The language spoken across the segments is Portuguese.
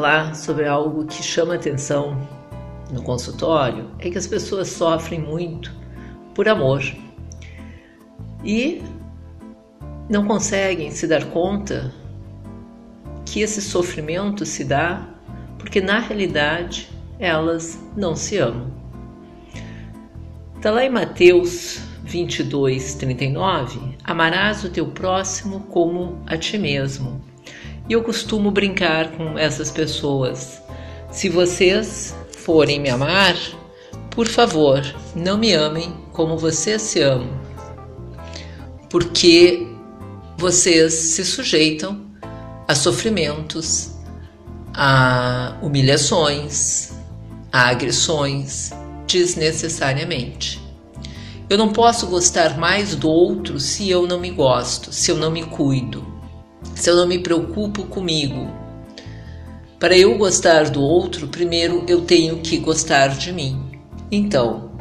Falar sobre algo que chama atenção no consultório, é que as pessoas sofrem muito por amor e não conseguem se dar conta que esse sofrimento se dá porque na realidade elas não se amam. Está lá em Mateus 22, 39, amarás o teu próximo como a ti mesmo. E eu costumo brincar com essas pessoas. Se vocês forem me amar, por favor, não me amem como vocês se amam, porque vocês se sujeitam a sofrimentos, a humilhações, a agressões desnecessariamente. Eu não posso gostar mais do outro se eu não me gosto, se eu não me cuido, se eu não me preocupo comigo. Para eu gostar do outro, primeiro eu tenho que gostar de mim. Então,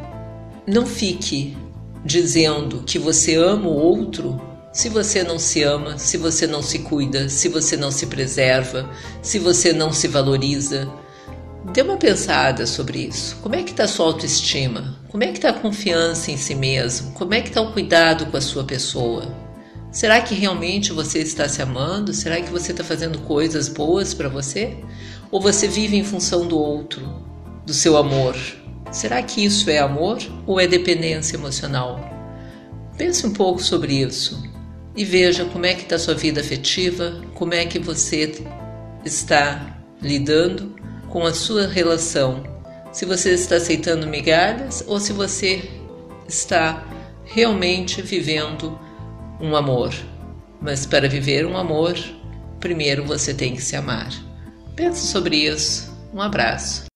não fique dizendo que você ama o outro se você não se ama, se você não se cuida, se você não se preserva, se você não se valoriza. Dê uma pensada sobre isso. Como é que está sua autoestima? Como é que está a confiança em si mesmo? Como é que está o cuidado com a sua pessoa? Será que realmente você está se amando? Será que você está fazendo coisas boas para você? Ou você vive em função do outro, do seu amor? Será que isso é amor ou é dependência emocional? Pense um pouco sobre isso e veja como é que está sua vida afetiva, como é que você está lidando com a sua relação. Se você está aceitando migalhas ou se você está realmente vivendo um amor. Mas para viver um amor, primeiro você tem que se amar. Pense sobre isso. Um abraço.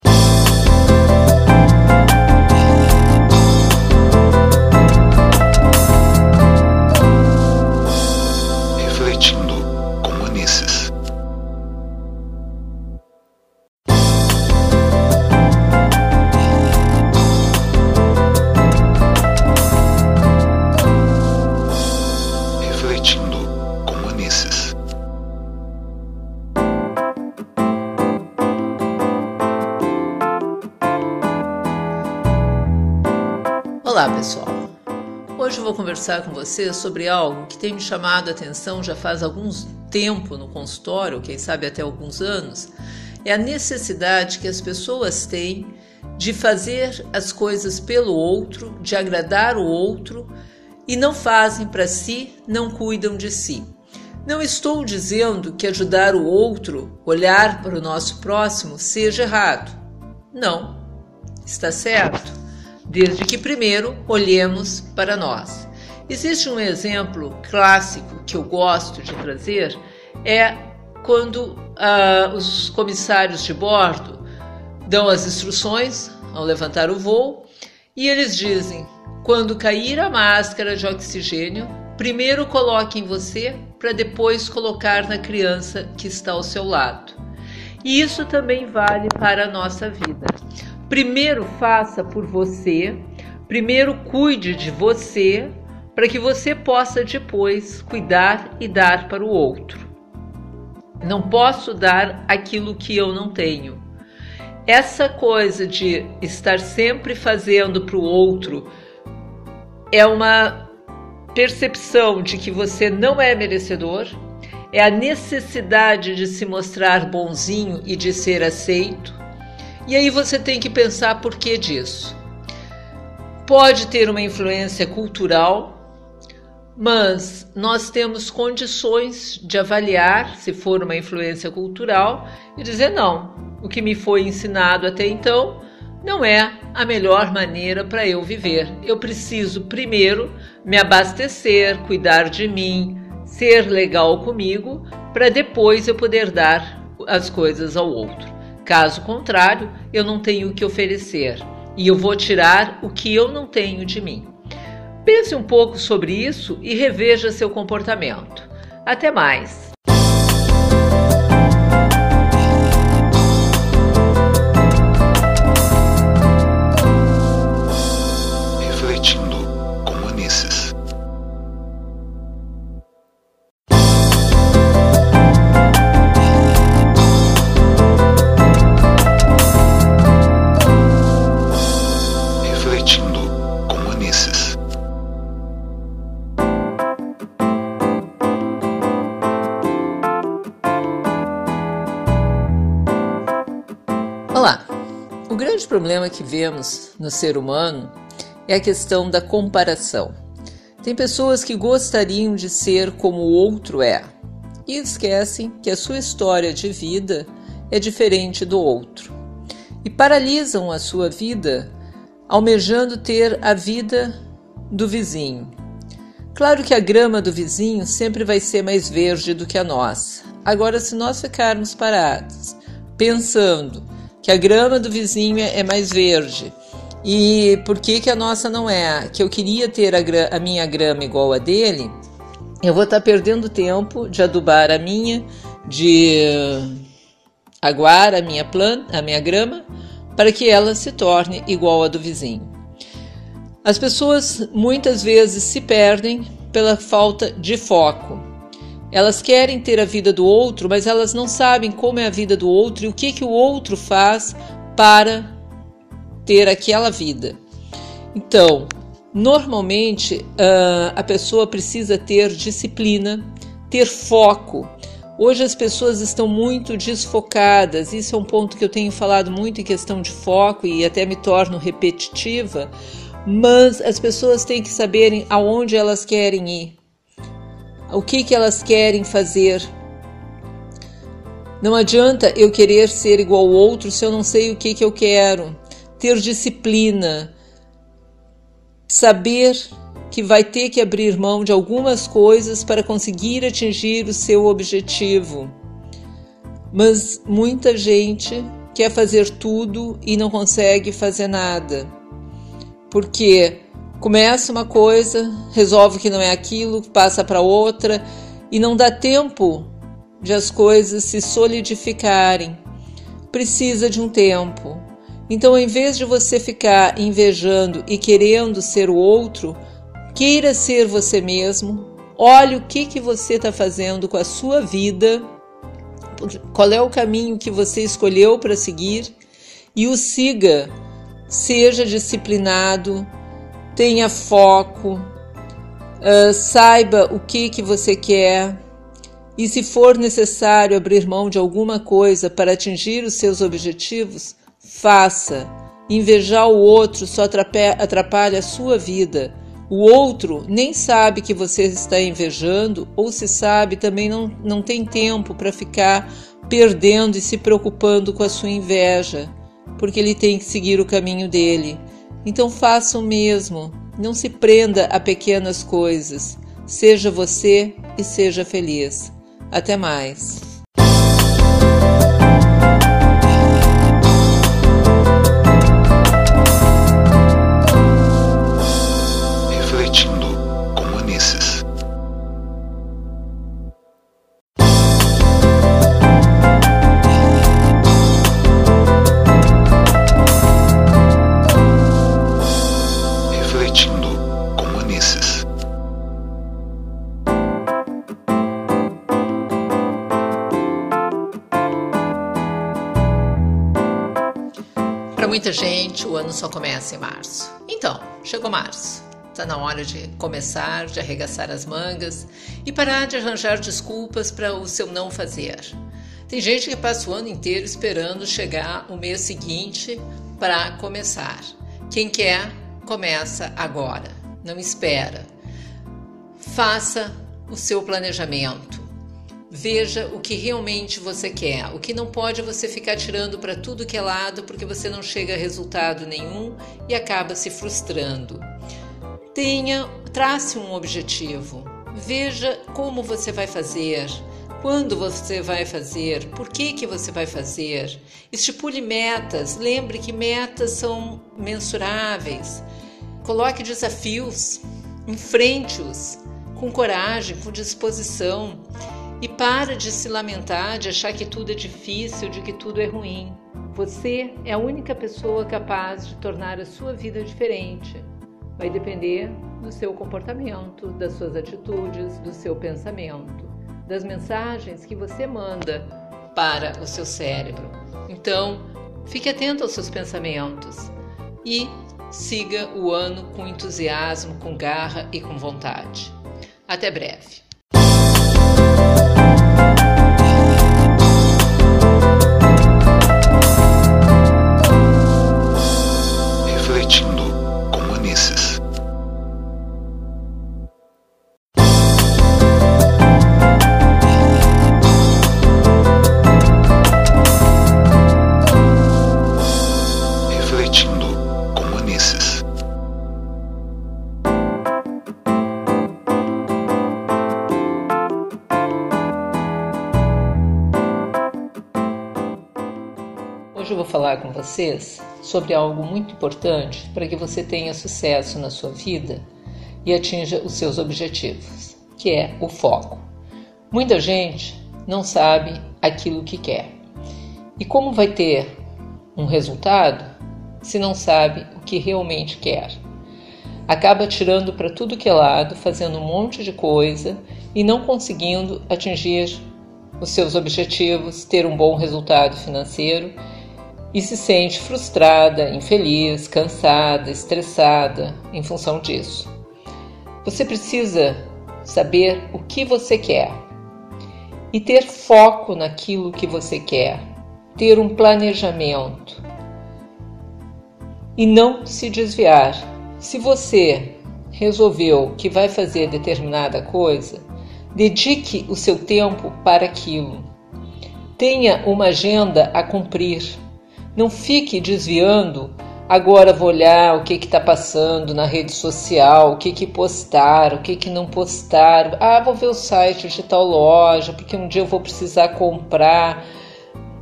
Você sobre algo que tem me chamado a atenção já faz algum tempo no consultório, quem sabe até alguns anos, é a necessidade que as pessoas têm de fazer as coisas pelo outro, de agradar o outro e não fazem para si, não cuidam de si. Não estou dizendo que ajudar o outro, olhar para o nosso próximo, seja errado. Não, está certo desde que primeiro olhemos para nós. Existe um exemplo clássico que eu gosto de trazer, é quando uh, os comissários de bordo dão as instruções ao levantar o voo e eles dizem: quando cair a máscara de oxigênio, primeiro coloque em você para depois colocar na criança que está ao seu lado. E isso também vale para a nossa vida. Primeiro faça por você, primeiro cuide de você, para que você possa depois cuidar e dar para o outro. Não posso dar aquilo que eu não tenho. Essa coisa de estar sempre fazendo para o outro é uma percepção de que você não é merecedor, é a necessidade de se mostrar bonzinho e de ser aceito, e aí você tem que pensar por que disso. Pode ter uma influência cultural, mas nós temos condições de avaliar se for uma influência cultural e dizer não, o que me foi ensinado até então não é a melhor maneira para eu viver. Eu preciso primeiro me abastecer, cuidar de mim, ser legal comigo, para depois eu poder dar as coisas ao outro. Caso contrário, eu não tenho o que oferecer e eu vou tirar o que eu não tenho de mim. Pense um pouco sobre isso e reveja seu comportamento. Até mais! Problema que vemos no ser humano é a questão da comparação. Tem pessoas que gostariam de ser como o outro é e esquecem que a sua história de vida é diferente do outro e paralisam a sua vida almejando ter a vida do vizinho. Claro que a grama do vizinho sempre vai ser mais verde do que a nossa. Agora, se nós ficarmos parados pensando que a grama do vizinho é mais verde e por que, que a nossa não é, que eu queria ter a, a minha grama igual a dele, eu vou estar perdendo tempo de adubar a minha, de aguar a minha planta, a minha grama, para que ela se torne igual à do vizinho. As pessoas muitas vezes se perdem pela falta de foco. Elas querem ter a vida do outro, mas elas não sabem como é a vida do outro e o que, que o outro faz para ter aquela vida. Então, normalmente uh, a pessoa precisa ter disciplina, ter foco. Hoje as pessoas estão muito desfocadas, isso é um ponto que eu tenho falado muito em questão de foco e até me torno repetitiva, mas as pessoas têm que saberem aonde elas querem ir, o que, que elas querem fazer. Não adianta eu querer ser igual ao outro se eu não sei o que, que eu quero. Ter disciplina, saber que vai ter que abrir mão de algumas coisas para conseguir atingir o seu objetivo. Mas muita gente quer fazer tudo e não consegue fazer nada. Porque começa uma coisa, resolve que não é aquilo, passa para outra e não dá tempo de as coisas se solidificarem. Precisa de um tempo. Então, em vez de você ficar invejando e querendo ser o outro, Queira ser você mesmo. Olhe o que, que você está fazendo com a sua vida, qual é o caminho que você escolheu para seguir e o siga. Seja disciplinado, tenha foco, uh, saiba o que, que você quer e, se for necessário abrir mão de alguma coisa para atingir os seus objetivos, faça. Invejar o outro só atrapalha a sua vida. O outro nem sabe que você está invejando, ou se sabe, também não, não tem tempo para ficar perdendo e se preocupando com a sua inveja, porque ele tem que seguir o caminho dele. Então faça o mesmo, não se prenda a pequenas coisas. Seja você e seja feliz. Até mais. Gente, o ano só começa em março. Então, chegou março. Está na hora de começar, de arregaçar as mangas e parar de arranjar desculpas para o seu não fazer. Tem gente que passa o ano inteiro esperando chegar o mês seguinte para começar. Quem quer, começa agora. Não espera. Faça o seu planejamento. Veja o que realmente você quer. O que não pode é você ficar tirando para tudo que é lado porque você não chega a resultado nenhum e acaba se frustrando. Tenha, trace um objetivo. Veja como você vai fazer, quando você vai fazer, por que, que você vai fazer. Estipule metas. Lembre que metas são mensuráveis. Coloque desafios, enfrente-os com coragem, com disposição. E para de se lamentar, de achar que tudo é difícil, de que tudo é ruim. Você é a única pessoa capaz de tornar a sua vida diferente. Vai depender do seu comportamento, das suas atitudes, do seu pensamento, das mensagens que você manda para o seu cérebro. Então, fique atento aos seus pensamentos e siga o ano com entusiasmo, com garra e com vontade. Até breve. Vocês sobre algo muito importante para que você tenha sucesso na sua vida e atinja os seus objetivos, que é o foco. Muita gente não sabe aquilo que quer. E como vai ter um resultado se não sabe o que realmente quer? Acaba tirando para tudo que é lado, fazendo um monte de coisa e não conseguindo atingir os seus objetivos, ter um bom resultado financeiro e se sente frustrada, infeliz, cansada, estressada em função disso. Você precisa saber o que você quer e ter foco naquilo que você quer, ter um planejamento e não se desviar. Se você resolveu que vai fazer determinada coisa, dedique o seu tempo para aquilo. Tenha uma agenda a cumprir. Não fique desviando. Agora vou olhar o que está passando na rede social, o que, que postar, o que, que não postar. Ah, vou ver o site de tal loja, porque um dia eu vou precisar comprar.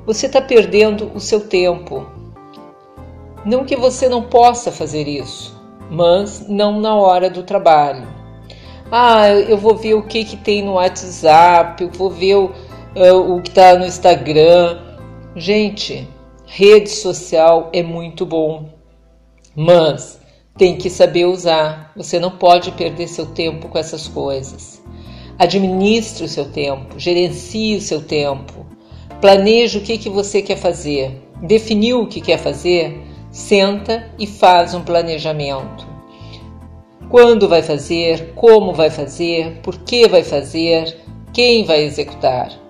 Você está perdendo o seu tempo. Não que você não possa fazer isso, mas não na hora do trabalho. Ah, eu vou ver o que, que tem no WhatsApp, eu vou ver o, uh, o que está no Instagram. Gente, rede social é muito bom, mas tem que saber usar. Você não pode perder seu tempo com essas coisas. Administre o seu tempo, gerencie o seu tempo, planeje o que, que você quer fazer. Definiu o que quer fazer? Senta e faz um planejamento quando vai fazer, como vai fazer, por que vai fazer, quem vai executar.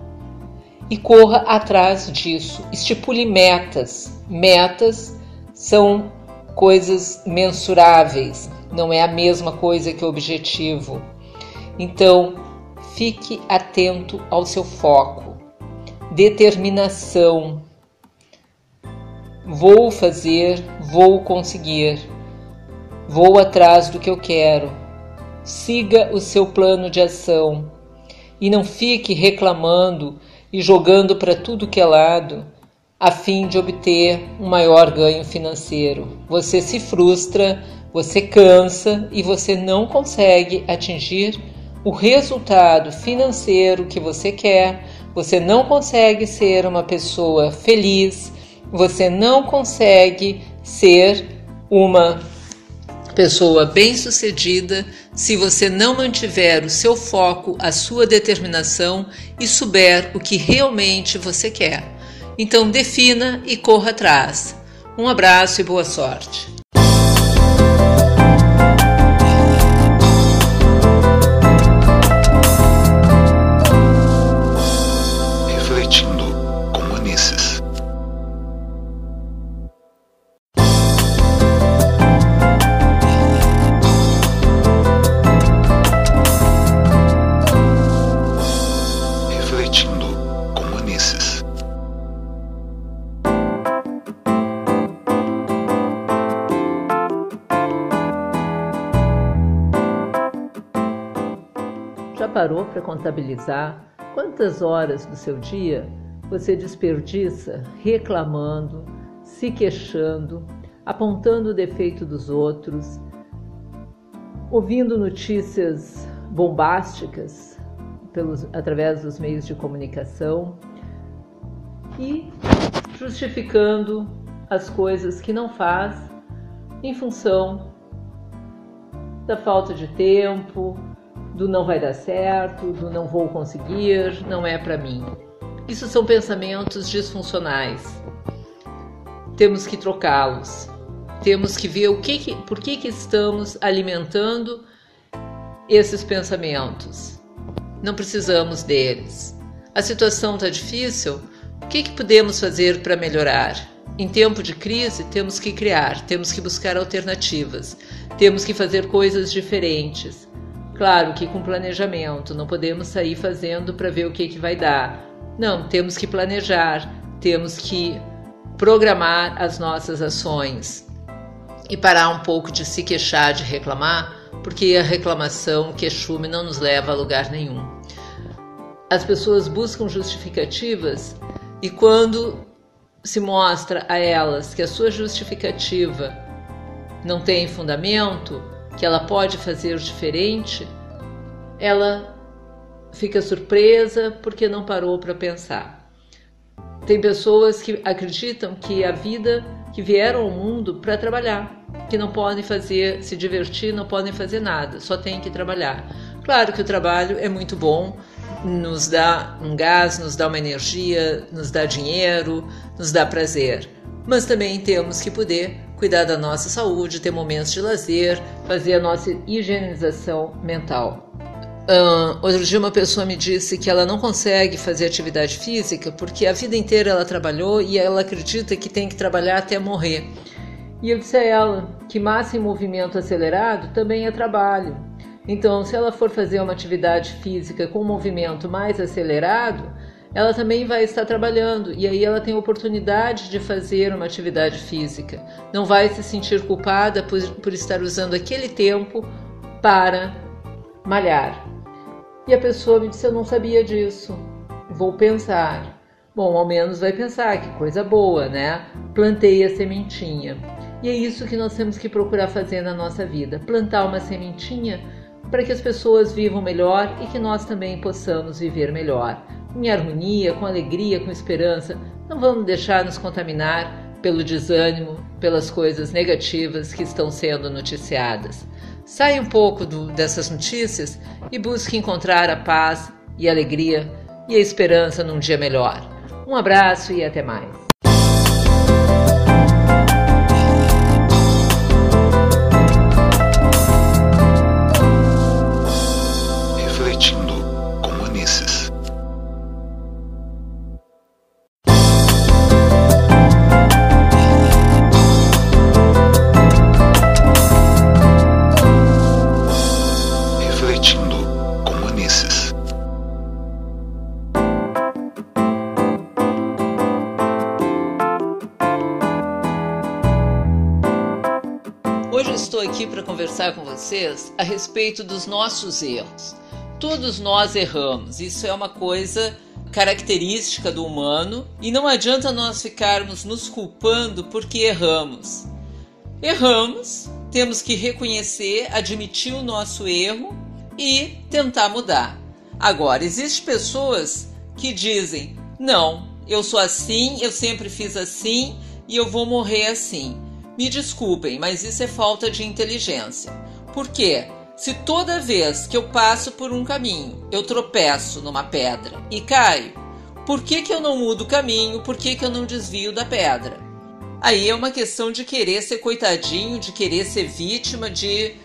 E corra atrás disso, estipule metas. Metas são coisas mensuráveis, não é a mesma coisa que objetivo. Então, fique atento ao seu foco, determinação. Vou fazer, vou conseguir Vou atrás do que eu quero. Siga o seu plano de ação e não fique reclamando e jogando para tudo que é lado a fim de obter um maior ganho financeiro. Você se frustra, você cansa e você não consegue atingir o resultado financeiro que você quer. Você não consegue ser uma pessoa feliz, você não consegue ser uma pessoa bem-sucedida se você não mantiver o seu foco, a sua determinação e souber o que realmente você quer. Então defina e corra atrás. Um abraço e boa sorte. Contabilizar quantas horas do seu dia você desperdiça reclamando, se queixando, apontando o defeito dos outros, ouvindo notícias bombásticas pelos, através dos meios de comunicação e justificando as coisas que não faz em função da falta de tempo, do não vai dar certo, do não vou conseguir, não é para mim. Isso são pensamentos disfuncionais. Temos que trocá-los. Temos que ver o que, que por que, que estamos alimentando esses pensamentos. Não precisamos deles. A situação está difícil? O que, que podemos fazer para melhorar? Em tempo de crise, temos que criar, temos que buscar alternativas, temos que fazer coisas diferentes. Claro que com planejamento, não podemos sair fazendo para ver o que, que vai dar. Não, temos que planejar, temos que programar as nossas ações e parar um pouco de se queixar, de reclamar, porque a reclamação, o queixume não nos leva a lugar nenhum. As pessoas buscam justificativas e quando se mostra a elas que a sua justificativa não tem fundamento, que ela pode fazer diferente, ela fica surpresa porque não parou para pensar. Tem pessoas que acreditam que a vida que vieram ao mundo para trabalhar, que não podem fazer, se divertir, não podem fazer nada, só tem que trabalhar. Claro que o trabalho é muito bom, nos dá um gás, nos dá uma energia, nos dá dinheiro, nos dá prazer. Mas também temos que poder cuidar da nossa saúde, ter momentos de lazer, fazer a nossa higienização mental. Uh, outro dia uma pessoa me disse que ela não consegue fazer atividade física porque a vida inteira ela trabalhou e ela acredita que tem que trabalhar até morrer. E eu disse a ela que massa em movimento acelerado também é trabalho. Então, se ela for fazer uma atividade física com um movimento mais acelerado, ela também vai estar trabalhando e aí ela tem oportunidade de fazer uma atividade física. Não vai se sentir culpada por, por estar usando aquele tempo para malhar. E a pessoa me disse: Eu não sabia disso. Vou pensar. Bom, ao menos vai pensar, que coisa boa, né? Plantei a sementinha. E é isso que nós temos que procurar fazer na nossa vida: plantar uma sementinha para que as pessoas vivam melhor e que nós também possamos viver melhor, em harmonia, com alegria, com esperança. Não vamos deixar nos contaminar pelo desânimo, pelas coisas negativas que estão sendo noticiadas. Saia um pouco do, dessas notícias e busque encontrar a paz e a alegria e a esperança num dia melhor. Um abraço e até mais. Aqui para conversar com vocês a respeito dos nossos erros. Todos nós erramos, isso é uma coisa característica do humano e não adianta nós ficarmos nos culpando porque erramos. Erramos, temos que reconhecer, admitir o nosso erro e tentar mudar. Agora, existem pessoas que dizem: não, eu sou assim, eu sempre fiz assim e eu vou morrer assim. Me desculpem, mas isso é falta de inteligência. Por quê? Se toda vez que eu passo por um caminho eu tropeço numa pedra e caio, por que, que eu não mudo o caminho? Por que, que eu não desvio da pedra? Aí é uma questão de querer ser coitadinho, de querer ser vítima de,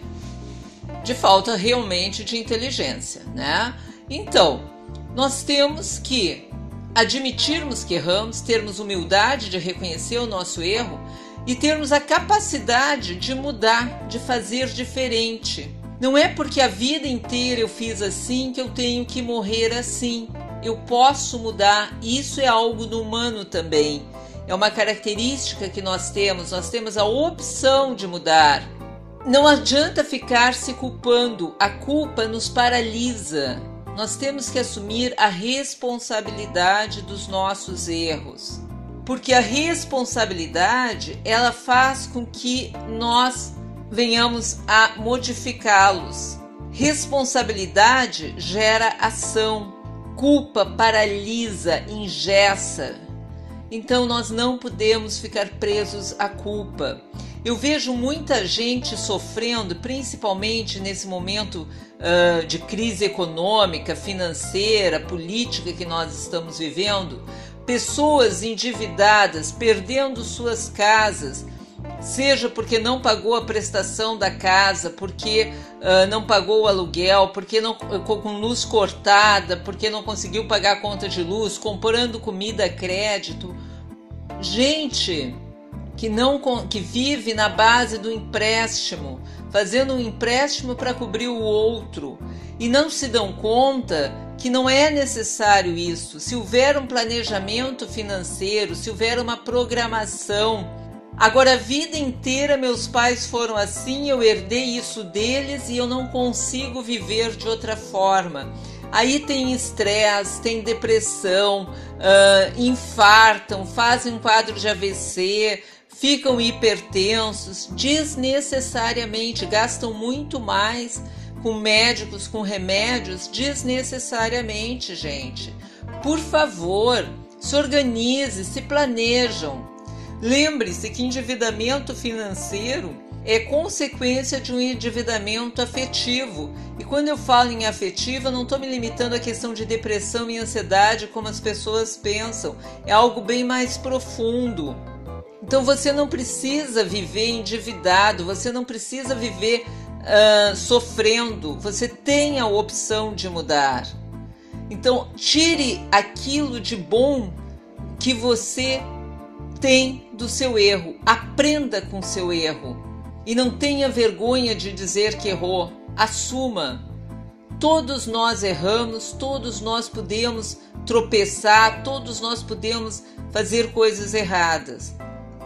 de falta realmente de inteligência, né? Então, nós temos que admitirmos que erramos, termos humildade de reconhecer o nosso erro e termos a capacidade de mudar, de fazer diferente. Não é porque a vida inteira eu fiz assim que eu tenho que morrer assim. Eu posso mudar, isso é algo do humano também. É uma característica que nós temos, nós temos a opção de mudar. Não adianta ficar se culpando, a culpa nos paralisa. Nós temos que assumir a responsabilidade dos nossos erros porque a responsabilidade ela faz com que nós venhamos a modificá-los. Responsabilidade gera ação, culpa paralisa, engessa. Então nós não podemos ficar presos à culpa. Eu vejo muita gente sofrendo, principalmente nesse momento uh, de crise econômica, financeira, política que nós estamos vivendo, pessoas endividadas, perdendo suas casas, seja porque não pagou a prestação da casa, porque uh, não pagou o aluguel, porque não com luz cortada, porque não conseguiu pagar a conta de luz, comprando comida a crédito. Gente que não que vive na base do empréstimo, fazendo um empréstimo para cobrir o outro e não se dão conta que não é necessário isso. Se houver um planejamento financeiro, se houver uma programação. Agora, a vida inteira meus pais foram assim, eu herdei isso deles e eu não consigo viver de outra forma. Aí tem estresse, tem depressão, uh, infartam, fazem um quadro de AVC, ficam hipertensos, desnecessariamente, gastam muito mais com médicos, com remédios, desnecessariamente, gente. Por favor, se organize, se planejam. Lembre-se que endividamento financeiro é consequência de um endividamento afetivo. E quando eu falo em afetivo, eu não estou me limitando à questão de depressão e ansiedade como as pessoas pensam. É algo bem mais profundo. Então você não precisa viver endividado, você não precisa viver uh, sofrendo, você tem a opção de mudar. Então tire aquilo de bom que você tem do seu erro, aprenda com seu erro e não tenha vergonha de dizer que errou. Assuma. Todos nós erramos, todos nós podemos tropeçar, todos nós podemos fazer coisas erradas.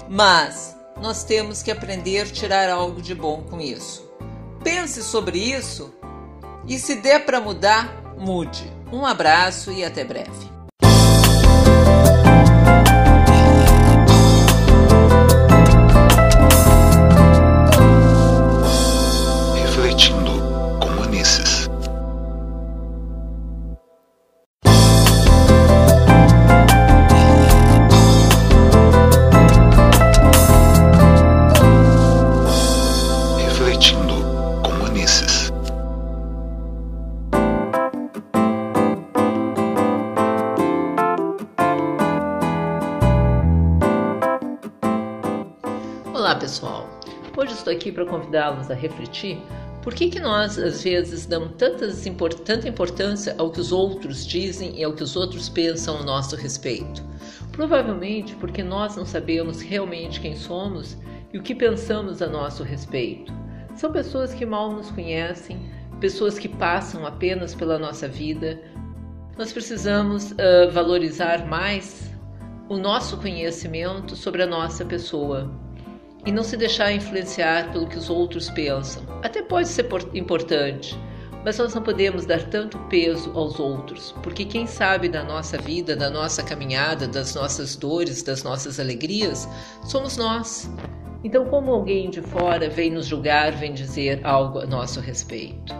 Mas nós temos que aprender a tirar algo de bom com isso. Pense sobre isso e se der para mudar, mude. Um abraço e até breve. Convidá-los a refletir por que, que nós às vezes damos tantas, tanta importância ao que os outros dizem e ao que os outros pensam a nosso respeito. Provavelmente porque nós não sabemos realmente quem somos e o que pensamos a nosso respeito. São pessoas que mal nos conhecem, pessoas que passam apenas pela nossa vida. Nós precisamos uh, valorizar mais o nosso conhecimento sobre a nossa pessoa e não se deixar influenciar pelo que os outros pensam. Até pode ser importante, mas nós não podemos dar tanto peso aos outros, porque quem sabe da nossa vida, da nossa caminhada, das nossas dores, das nossas alegrias, somos nós. Então, como alguém de fora vem nos julgar, vem dizer algo a nosso respeito?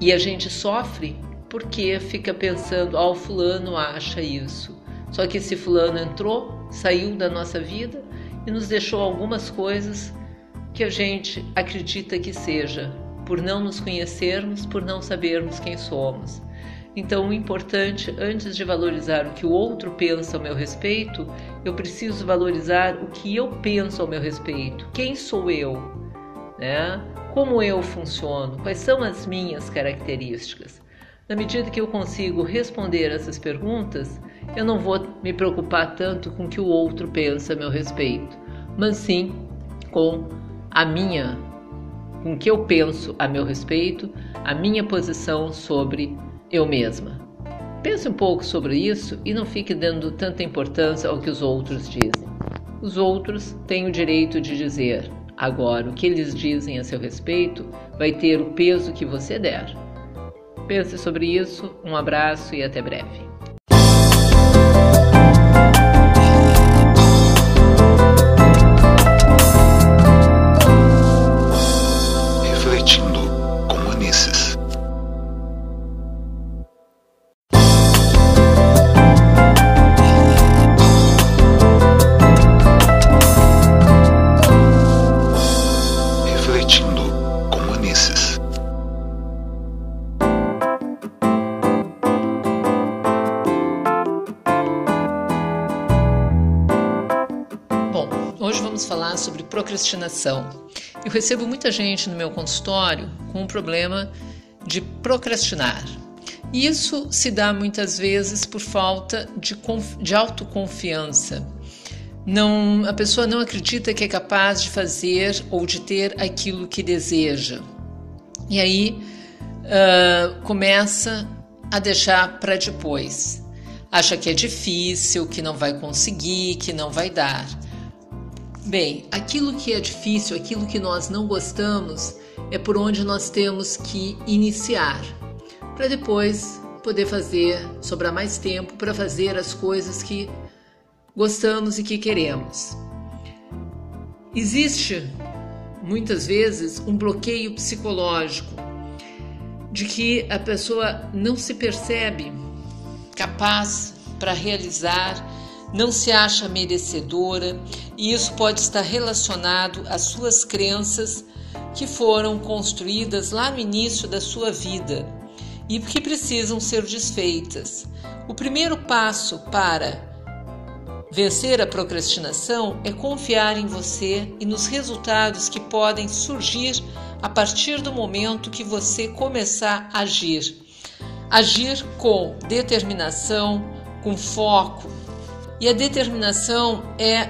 E a gente sofre porque fica pensando, ah, o fulano acha isso. Só que esse fulano entrou, saiu da nossa vida, e nos deixou algumas coisas que a gente acredita que seja, por não nos conhecermos, por não sabermos quem somos. Então, o importante, antes de valorizar o que o outro pensa ao meu respeito, eu preciso valorizar o que eu penso ao meu respeito. Quem sou eu? Né? Como eu funciono? Quais são as minhas características? Na medida que eu consigo responder essas perguntas, eu não vou me preocupar tanto com o que o outro pensa a meu respeito, mas sim com a minha, com o que eu penso a meu respeito, a minha posição sobre eu mesma. Pense um pouco sobre isso e não fique dando tanta importância ao que os outros dizem. Os outros têm o direito de dizer. Agora, o que eles dizem a seu respeito vai ter o peso que você der. Pense sobre isso, um abraço e até breve. Procrastinação. Eu recebo muita gente no meu consultório com um problema de procrastinar. E isso se dá muitas vezes por falta de, de autoconfiança. Não, a pessoa não acredita que é capaz de fazer ou de ter aquilo que deseja. E aí uh, começa a deixar para depois. Acha que é difícil, que não vai conseguir, que não vai dar. Bem, aquilo que é difícil, aquilo que nós não gostamos, é por onde nós temos que iniciar, para depois poder fazer, sobrar mais tempo para fazer as coisas que gostamos e que queremos. Existe muitas vezes um bloqueio psicológico de que a pessoa não se percebe capaz para realizar, não se acha merecedora, e isso pode estar relacionado às suas crenças que foram construídas lá no início da sua vida e que precisam ser desfeitas. O primeiro passo para vencer a procrastinação é confiar em você e nos resultados que podem surgir a partir do momento que você começar a agir. Agir com determinação, com foco. E a determinação é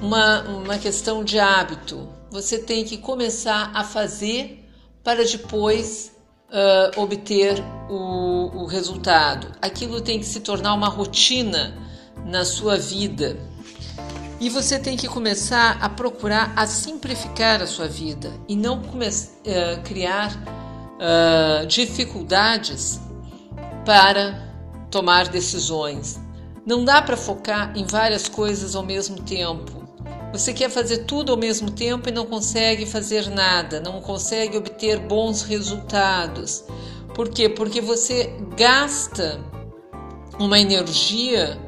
uma, uma questão de hábito. Você tem que começar a fazer para depois uh, obter o, o resultado. Aquilo tem que se tornar uma rotina na sua vida. E você tem que começar a procurar a simplificar a sua vida e não uh, criar uh, dificuldades para tomar decisões. Não dá para focar em várias coisas ao mesmo tempo. Você quer fazer tudo ao mesmo tempo e não consegue fazer nada, não consegue obter bons resultados. Por quê? Porque você gasta uma energia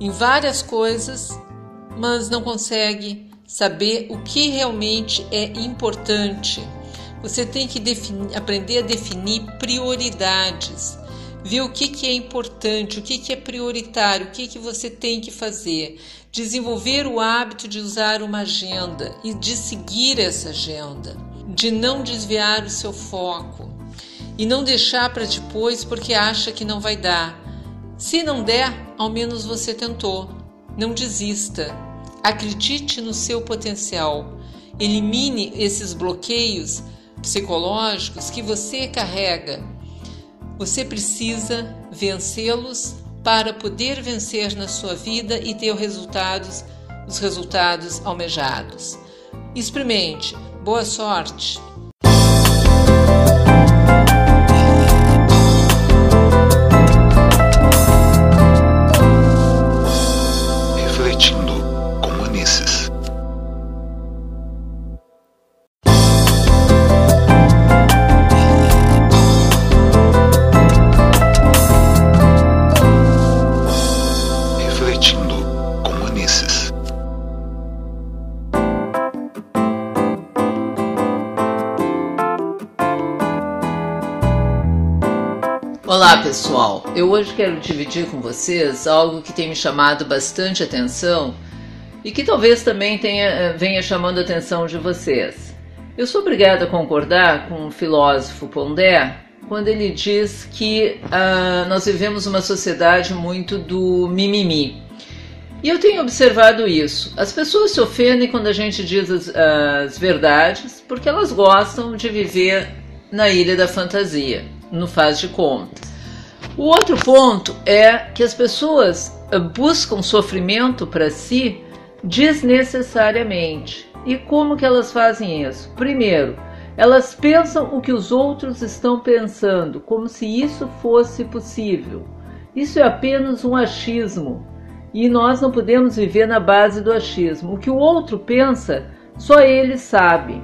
em várias coisas, mas não consegue saber o que realmente é importante. Você tem que definir, aprender a definir prioridades ver o que, que é importante, o que, que é prioritário, o que, que você tem que fazer. Desenvolver o hábito de usar uma agenda e de seguir essa agenda, de não desviar o seu foco e não deixar para depois porque acha que não vai dar. Se não der, ao menos você tentou. Não desista. Acredite no seu potencial. Elimine esses bloqueios psicológicos que você carrega você precisa vencê-los para poder vencer na sua vida e ter resultados, os resultados almejados. Experimente. Boa sorte! Eu hoje quero dividir com vocês algo que tem me chamado bastante atenção e que talvez também tenha, eh, venha chamando a atenção de vocês. Eu sou obrigada a concordar com o filósofo Pondé quando ele diz que uh, nós vivemos uma sociedade muito do mimimi. E eu tenho observado isso. As pessoas se ofendem quando a gente diz as, as verdades porque elas gostam de viver na ilha da fantasia no faz de conta. O outro ponto é que as pessoas eh, buscam sofrimento para si desnecessariamente. E como que elas fazem isso? Primeiro, elas pensam o que os outros estão pensando, como se isso fosse possível. Isso é apenas um achismo. E nós não podemos viver na base do achismo. O que o outro pensa, só ele sabe.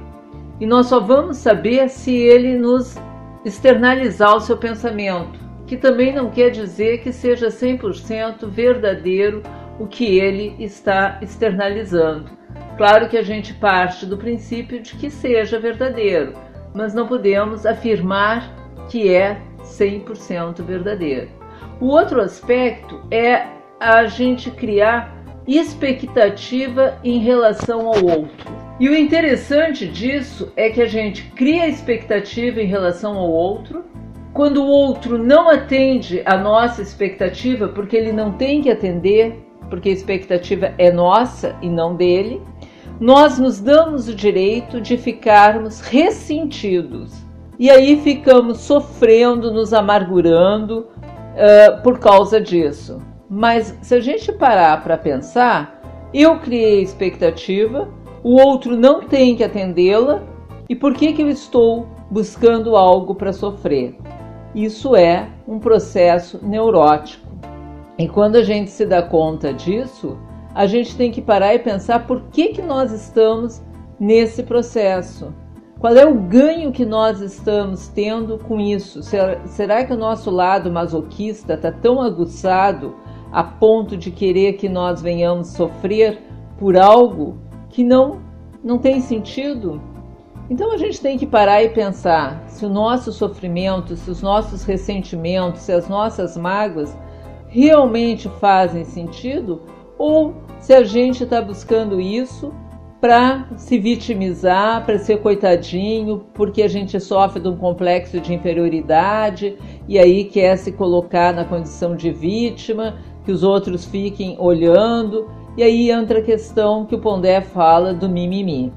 E nós só vamos saber se ele nos externalizar o seu pensamento, que também não quer dizer que seja 100% verdadeiro o que ele está externalizando. Claro que a gente parte do princípio de que seja verdadeiro, mas não podemos afirmar que é 100% verdadeiro. O outro aspecto é a gente criar expectativa em relação ao outro. E o interessante disso é que a gente cria expectativa em relação ao outro. Quando o outro não atende a nossa expectativa, porque ele não tem que atender, porque a expectativa é nossa e não dele, nós nos damos o direito de ficarmos ressentidos. E aí ficamos sofrendo, nos amargurando uh, por causa disso. Mas se a gente parar para pensar, eu criei expectativa, o outro não tem que atendê-la, e por que, que eu estou buscando algo para sofrer? Isso é um processo neurótico. E quando a gente se dá conta disso, a gente tem que parar e pensar por que, que nós estamos nesse processo. Qual é o ganho que nós estamos tendo com isso? Será que o nosso lado masoquista está tão aguçado a ponto de querer que nós venhamos sofrer por algo que não, não tem sentido? Então a gente tem que parar e pensar se o nosso sofrimento, se os nossos ressentimentos, se as nossas mágoas realmente fazem sentido ou se a gente está buscando isso para se vitimizar, para ser coitadinho, porque a gente sofre de um complexo de inferioridade e aí quer se colocar na condição de vítima, que os outros fiquem olhando, e aí entra a questão que o Pondé fala do mimimi.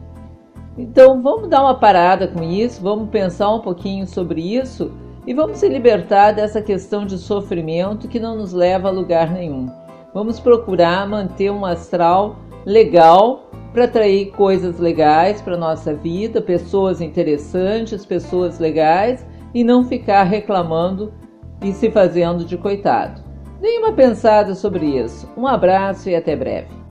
Então vamos dar uma parada com isso, vamos pensar um pouquinho sobre isso e vamos se libertar dessa questão de sofrimento que não nos leva a lugar nenhum. Vamos procurar manter um astral legal para atrair coisas legais para nossa vida, pessoas interessantes, pessoas legais e não ficar reclamando e se fazendo de coitado. Dê uma pensada sobre isso. Um abraço e até breve.